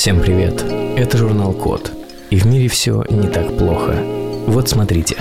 Всем привет! Это журнал Код. И в мире все не так плохо. Вот смотрите.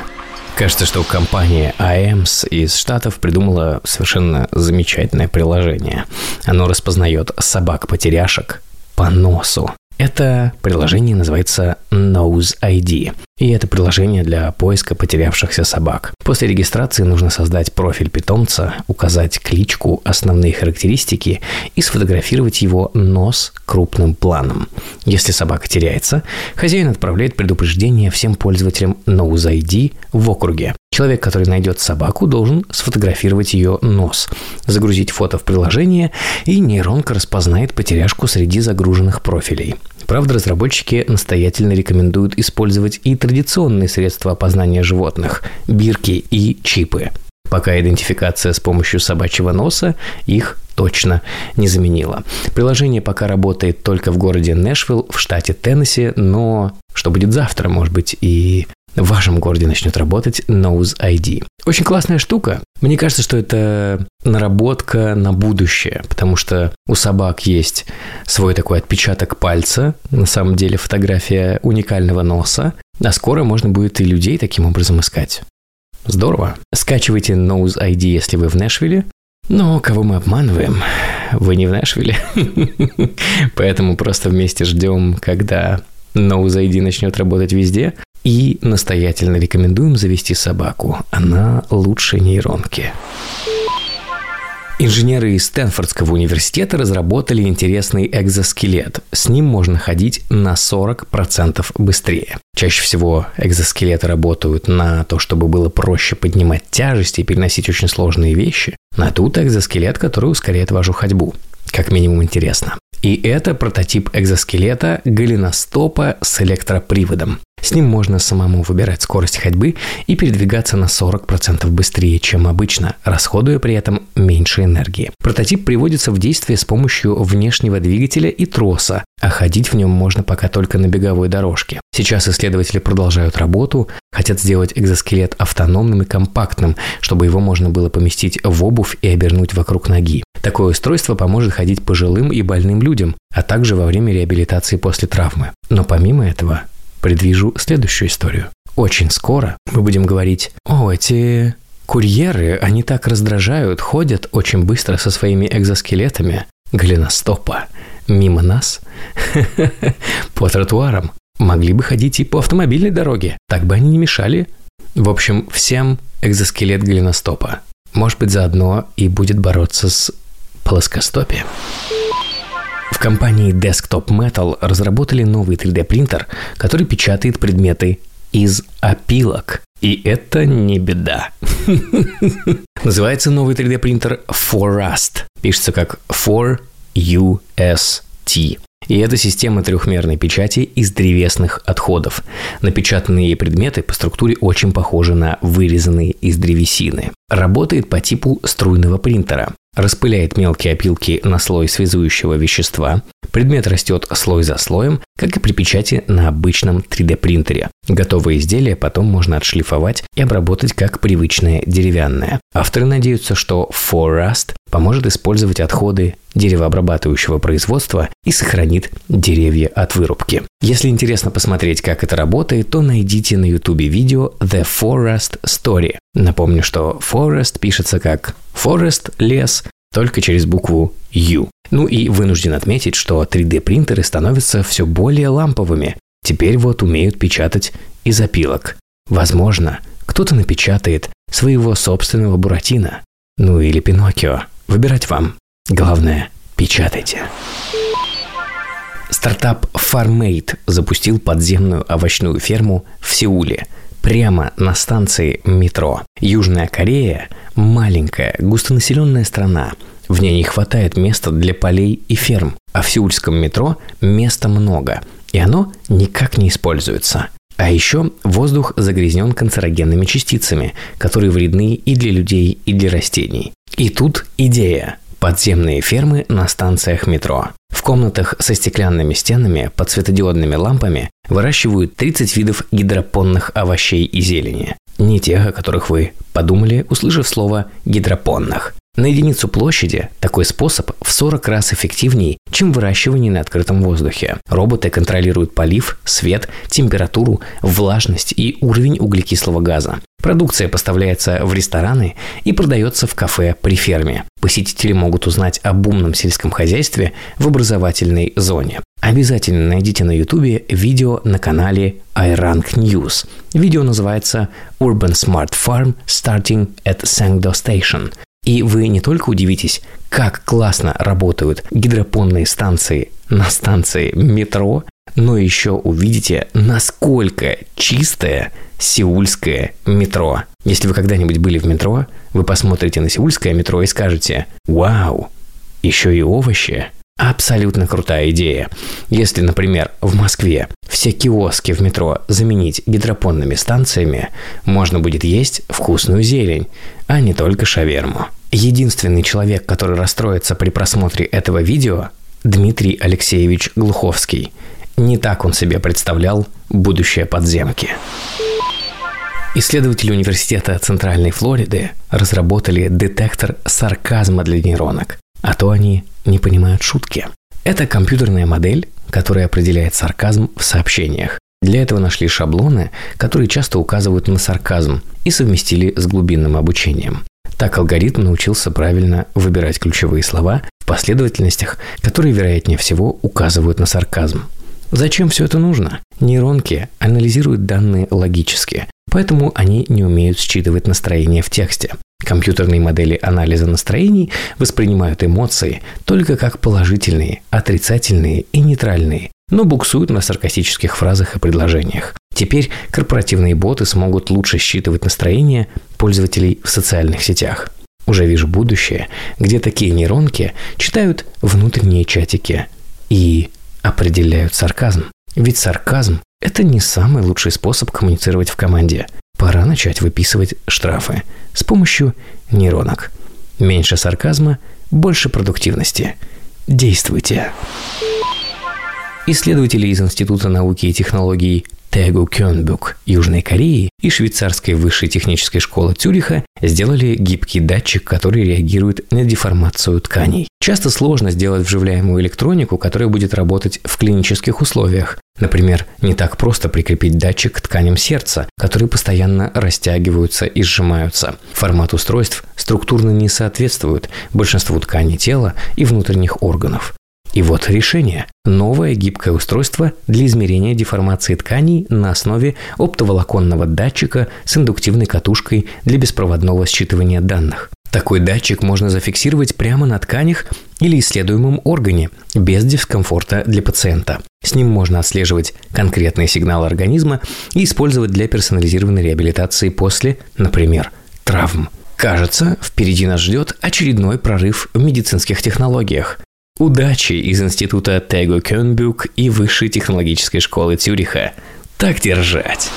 Кажется, что компания AEMS из Штатов придумала совершенно замечательное приложение. Оно распознает собак-потеряшек по носу. Это приложение называется Nose ID. И это приложение для поиска потерявшихся собак. После регистрации нужно создать профиль питомца, указать кличку, основные характеристики и сфотографировать его нос крупным планом. Если собака теряется, хозяин отправляет предупреждение всем пользователям Nose ID в округе. Человек, который найдет собаку, должен сфотографировать ее нос, загрузить фото в приложение, и нейронка распознает потеряшку среди загруженных профилей. Правда, разработчики настоятельно рекомендуют использовать и традиционные средства опознания животных – бирки и чипы. Пока идентификация с помощью собачьего носа их точно не заменила. Приложение пока работает только в городе Нэшвилл в штате Теннесси, но что будет завтра, может быть, и в вашем городе начнет работать Nose ID. Очень классная штука. Мне кажется, что это наработка на будущее, потому что у собак есть свой такой отпечаток пальца, на самом деле фотография уникального носа, а скоро можно будет и людей таким образом искать. Здорово. Скачивайте Nose ID, если вы в Нэшвилле. Но кого мы обманываем? Вы не в Нэшвилле. Поэтому просто вместе ждем, когда Nose ID начнет работать везде, и настоятельно рекомендуем завести собаку. Она лучше нейронки. Инженеры из Стэнфордского университета разработали интересный экзоскелет. С ним можно ходить на 40% быстрее. Чаще всего экзоскелеты работают на то, чтобы было проще поднимать тяжести и переносить очень сложные вещи. А тут экзоскелет, который ускоряет вашу ходьбу. Как минимум интересно. И это прототип экзоскелета голеностопа с электроприводом. С ним можно самому выбирать скорость ходьбы и передвигаться на 40% быстрее, чем обычно, расходуя при этом меньше энергии. Прототип приводится в действие с помощью внешнего двигателя и троса, а ходить в нем можно пока только на беговой дорожке. Сейчас исследователи продолжают работу, хотят сделать экзоскелет автономным и компактным, чтобы его можно было поместить в обувь и обернуть вокруг ноги. Такое устройство поможет ходить пожилым и больным людям, а также во время реабилитации после травмы. Но помимо этого, предвижу следующую историю. Очень скоро мы будем говорить, о, эти курьеры, они так раздражают, ходят очень быстро со своими экзоскелетами голеностопа мимо нас по тротуарам. Могли бы ходить и по автомобильной дороге, так бы они не мешали. В общем, всем экзоскелет голеностопа. Может быть, заодно и будет бороться с плоскостопием. В компании Desktop Metal разработали новый 3D-принтер, который печатает предметы из опилок. И это не беда. Называется новый 3D-принтер Forust. Пишется как 4UST. И это система трехмерной печати из древесных отходов. Напечатанные предметы по структуре очень похожи на вырезанные из древесины. Работает по типу струйного принтера распыляет мелкие опилки на слой связующего вещества. Предмет растет слой за слоем, как и при печати на обычном 3D-принтере. Готовые изделия потом можно отшлифовать и обработать как привычное деревянное. Авторы надеются, что Forest поможет использовать отходы деревообрабатывающего производства и сохранит деревья от вырубки. Если интересно посмотреть, как это работает, то найдите на YouTube видео The Forest Story. Напомню, что Forest пишется как Forest – лес, только через букву U. Ну и вынужден отметить, что 3D-принтеры становятся все более ламповыми. Теперь вот умеют печатать из опилок. Возможно, кто-то напечатает своего собственного Буратино. Ну или Пиноккио. Выбирать вам. Главное, печатайте. Стартап Farmate запустил подземную овощную ферму в Сеуле – прямо на станции метро. Южная Корея – маленькая, густонаселенная страна. В ней не хватает места для полей и ферм, а в сеульском метро места много, и оно никак не используется. А еще воздух загрязнен канцерогенными частицами, которые вредны и для людей, и для растений. И тут идея – подземные фермы на станциях метро. В комнатах со стеклянными стенами под светодиодными лампами выращивают 30 видов гидропонных овощей и зелени. Не тех, о которых вы подумали, услышав слово «гидропонных». На единицу площади такой способ в 40 раз эффективнее, чем выращивание на открытом воздухе. Роботы контролируют полив, свет, температуру, влажность и уровень углекислого газа. Продукция поставляется в рестораны и продается в кафе при ферме. Посетители могут узнать об умном сельском хозяйстве в образовательной зоне. Обязательно найдите на YouTube видео на канале iRank News. Видео называется Urban Smart Farm Starting at Sangdo Station. И вы не только удивитесь, как классно работают гидропонные станции на станции метро, но еще увидите, насколько чистое сеульское метро. Если вы когда-нибудь были в метро, вы посмотрите на сеульское метро и скажете «Вау, еще и овощи». Абсолютно крутая идея. Если, например, в Москве все киоски в метро заменить гидропонными станциями, можно будет есть вкусную зелень, а не только шаверму. Единственный человек, который расстроится при просмотре этого видео – Дмитрий Алексеевич Глуховский. Не так он себе представлял будущее подземки. Исследователи Университета Центральной Флориды разработали детектор сарказма для нейронок, а то они не понимают шутки. Это компьютерная модель, которая определяет сарказм в сообщениях. Для этого нашли шаблоны, которые часто указывают на сарказм, и совместили с глубинным обучением. Так алгоритм научился правильно выбирать ключевые слова в последовательностях, которые, вероятнее всего, указывают на сарказм. Зачем все это нужно? Нейронки анализируют данные логически, поэтому они не умеют считывать настроение в тексте. Компьютерные модели анализа настроений воспринимают эмоции только как положительные, отрицательные и нейтральные, но буксуют на саркастических фразах и предложениях. Теперь корпоративные боты смогут лучше считывать настроение пользователей в социальных сетях. Уже вижу будущее, где такие нейронки читают внутренние чатики и определяют сарказм. Ведь сарказм – это не самый лучший способ коммуницировать в команде. Пора начать выписывать штрафы с помощью нейронок. Меньше сарказма, больше продуктивности. Действуйте. Исследователи из Института науки и технологий Тегу Кёнбюк Южной Кореи и швейцарской высшей технической школы Цюриха сделали гибкий датчик, который реагирует на деформацию тканей. Часто сложно сделать вживляемую электронику, которая будет работать в клинических условиях. Например, не так просто прикрепить датчик к тканям сердца, которые постоянно растягиваются и сжимаются. Формат устройств структурно не соответствует большинству тканей тела и внутренних органов. И вот решение. Новое гибкое устройство для измерения деформации тканей на основе оптоволоконного датчика с индуктивной катушкой для беспроводного считывания данных. Такой датчик можно зафиксировать прямо на тканях или исследуемом органе, без дискомфорта для пациента. С ним можно отслеживать конкретные сигналы организма и использовать для персонализированной реабилитации после, например, травм. Кажется, впереди нас ждет очередной прорыв в медицинских технологиях. Удачи из института Тего Кёнбюк и Высшей технологической школы Цюриха. Так держать!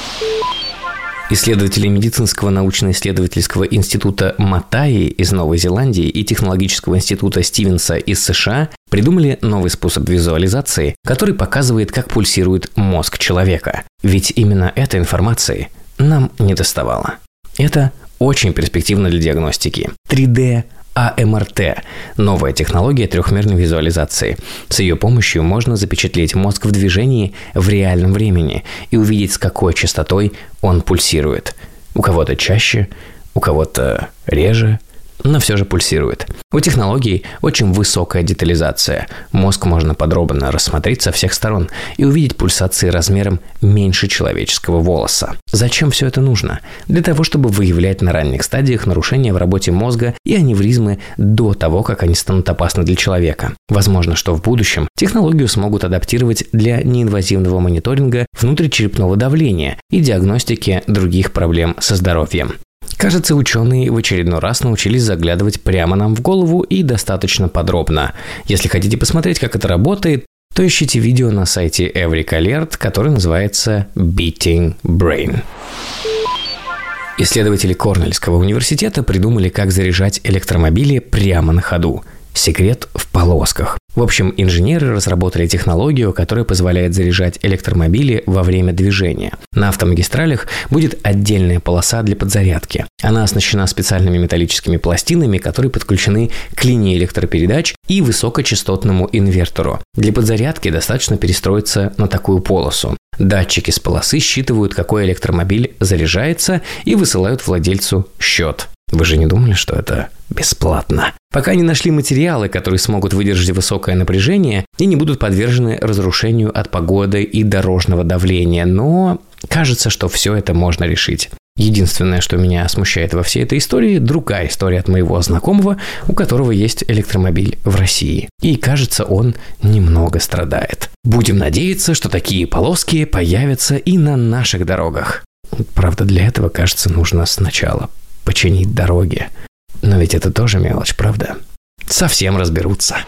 Исследователи медицинского научно-исследовательского института Матаи из Новой Зеландии и технологического института Стивенса из США придумали новый способ визуализации, который показывает, как пульсирует мозг человека. Ведь именно этой информации нам не доставало. Это очень перспективно для диагностики. 3D АМРТ – новая технология трехмерной визуализации. С ее помощью можно запечатлеть мозг в движении в реальном времени и увидеть, с какой частотой он пульсирует. У кого-то чаще, у кого-то реже – но все же пульсирует. У технологий очень высокая детализация. Мозг можно подробно рассмотреть со всех сторон и увидеть пульсации размером меньше человеческого волоса. Зачем все это нужно? Для того, чтобы выявлять на ранних стадиях нарушения в работе мозга и аневризмы до того, как они станут опасны для человека. Возможно, что в будущем технологию смогут адаптировать для неинвазивного мониторинга внутричерепного давления и диагностики других проблем со здоровьем. Кажется, ученые в очередной раз научились заглядывать прямо нам в голову и достаточно подробно. Если хотите посмотреть, как это работает, то ищите видео на сайте Every Alert, который называется Beating Brain. Исследователи Корнельского университета придумали, как заряжать электромобили прямо на ходу. Секрет в полосках. В общем, инженеры разработали технологию, которая позволяет заряжать электромобили во время движения. На автомагистралях будет отдельная полоса для подзарядки. Она оснащена специальными металлическими пластинами, которые подключены к линии электропередач и высокочастотному инвертору. Для подзарядки достаточно перестроиться на такую полосу. Датчики с полосы считывают, какой электромобиль заряжается и высылают владельцу счет. Вы же не думали, что это бесплатно? Пока не нашли материалы, которые смогут выдержать высокое напряжение и не будут подвержены разрушению от погоды и дорожного давления, но кажется, что все это можно решить. Единственное, что меня смущает во всей этой истории, другая история от моего знакомого, у которого есть электромобиль в России. И кажется, он немного страдает. Будем надеяться, что такие полоски появятся и на наших дорогах. Правда, для этого, кажется, нужно сначала починить дороги. Но ведь это тоже мелочь, правда? Совсем разберутся.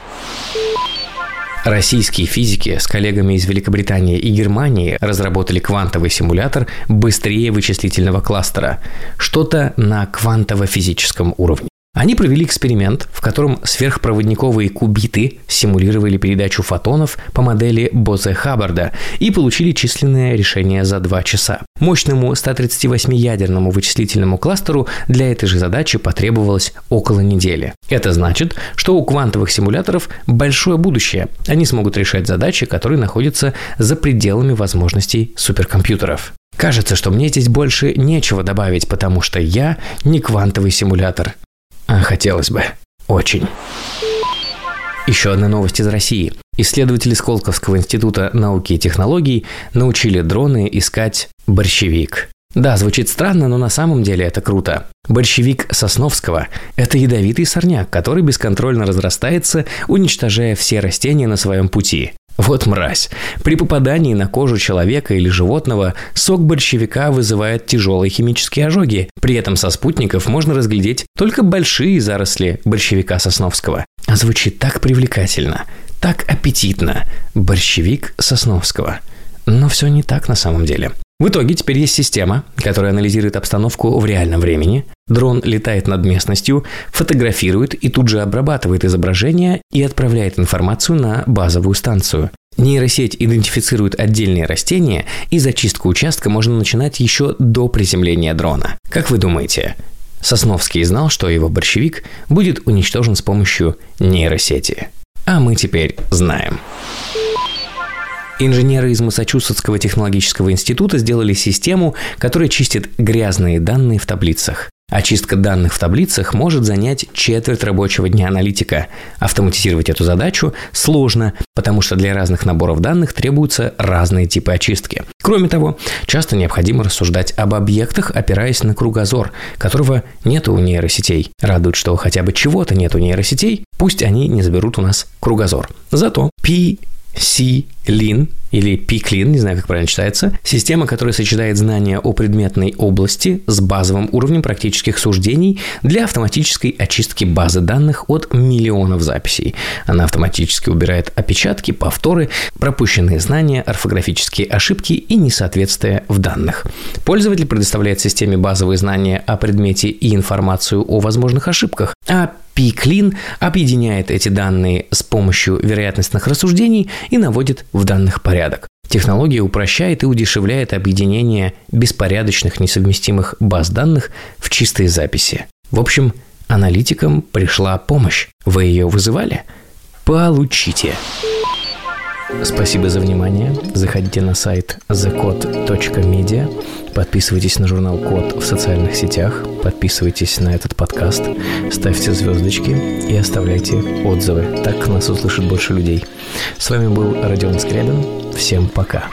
Российские физики с коллегами из Великобритании и Германии разработали квантовый симулятор быстрее вычислительного кластера. Что-то на квантово-физическом уровне. Они провели эксперимент, в котором сверхпроводниковые кубиты симулировали передачу фотонов по модели Бозе-Хаббарда и получили численное решение за 2 часа. Мощному 138-ядерному вычислительному кластеру для этой же задачи потребовалось около недели. Это значит, что у квантовых симуляторов большое будущее. Они смогут решать задачи, которые находятся за пределами возможностей суперкомпьютеров. Кажется, что мне здесь больше нечего добавить, потому что я не квантовый симулятор. А хотелось бы. Очень. Еще одна новость из России. Исследователи Сколковского института науки и технологий научили дроны искать борщевик. Да, звучит странно, но на самом деле это круто. Борщевик Сосновского – это ядовитый сорняк, который бесконтрольно разрастается, уничтожая все растения на своем пути. Вот мразь. При попадании на кожу человека или животного сок борщевика вызывает тяжелые химические ожоги. При этом со спутников можно разглядеть только большие заросли борщевика сосновского. Звучит так привлекательно, так аппетитно. Борщевик сосновского. Но все не так на самом деле. В итоге теперь есть система, которая анализирует обстановку в реальном времени. Дрон летает над местностью, фотографирует и тут же обрабатывает изображение и отправляет информацию на базовую станцию. Нейросеть идентифицирует отдельные растения, и зачистку участка можно начинать еще до приземления дрона. Как вы думаете, Сосновский знал, что его борщевик будет уничтожен с помощью нейросети? А мы теперь знаем. Инженеры из Массачусетского технологического института сделали систему, которая чистит грязные данные в таблицах. Очистка данных в таблицах может занять четверть рабочего дня аналитика. Автоматизировать эту задачу сложно, потому что для разных наборов данных требуются разные типы очистки. Кроме того, часто необходимо рассуждать об объектах, опираясь на кругозор, которого нет у нейросетей. Радует, что хотя бы чего-то нет у нейросетей, пусть они не заберут у нас кругозор. Зато P C-Lin или PCLIN, не знаю, как правильно читается, система, которая сочетает знания о предметной области с базовым уровнем практических суждений для автоматической очистки базы данных от миллионов записей. Она автоматически убирает опечатки, повторы, пропущенные знания, орфографические ошибки и несоответствия в данных. Пользователь предоставляет системе базовые знания о предмете и информацию о возможных ошибках, а PCLIN объединяет эти данные с помощью вероятностных рассуждений и наводит в данных порядок. Технология упрощает и удешевляет объединение беспорядочных несовместимых баз данных в чистые записи. В общем, аналитикам пришла помощь. Вы ее вызывали? Получите. Спасибо за внимание. Заходите на сайт thecode.media, подписывайтесь на журнал Код в социальных сетях, подписывайтесь на этот подкаст, ставьте звездочки и оставляйте отзывы. Так нас услышит больше людей. С вами был Родион Скрябин. Всем пока.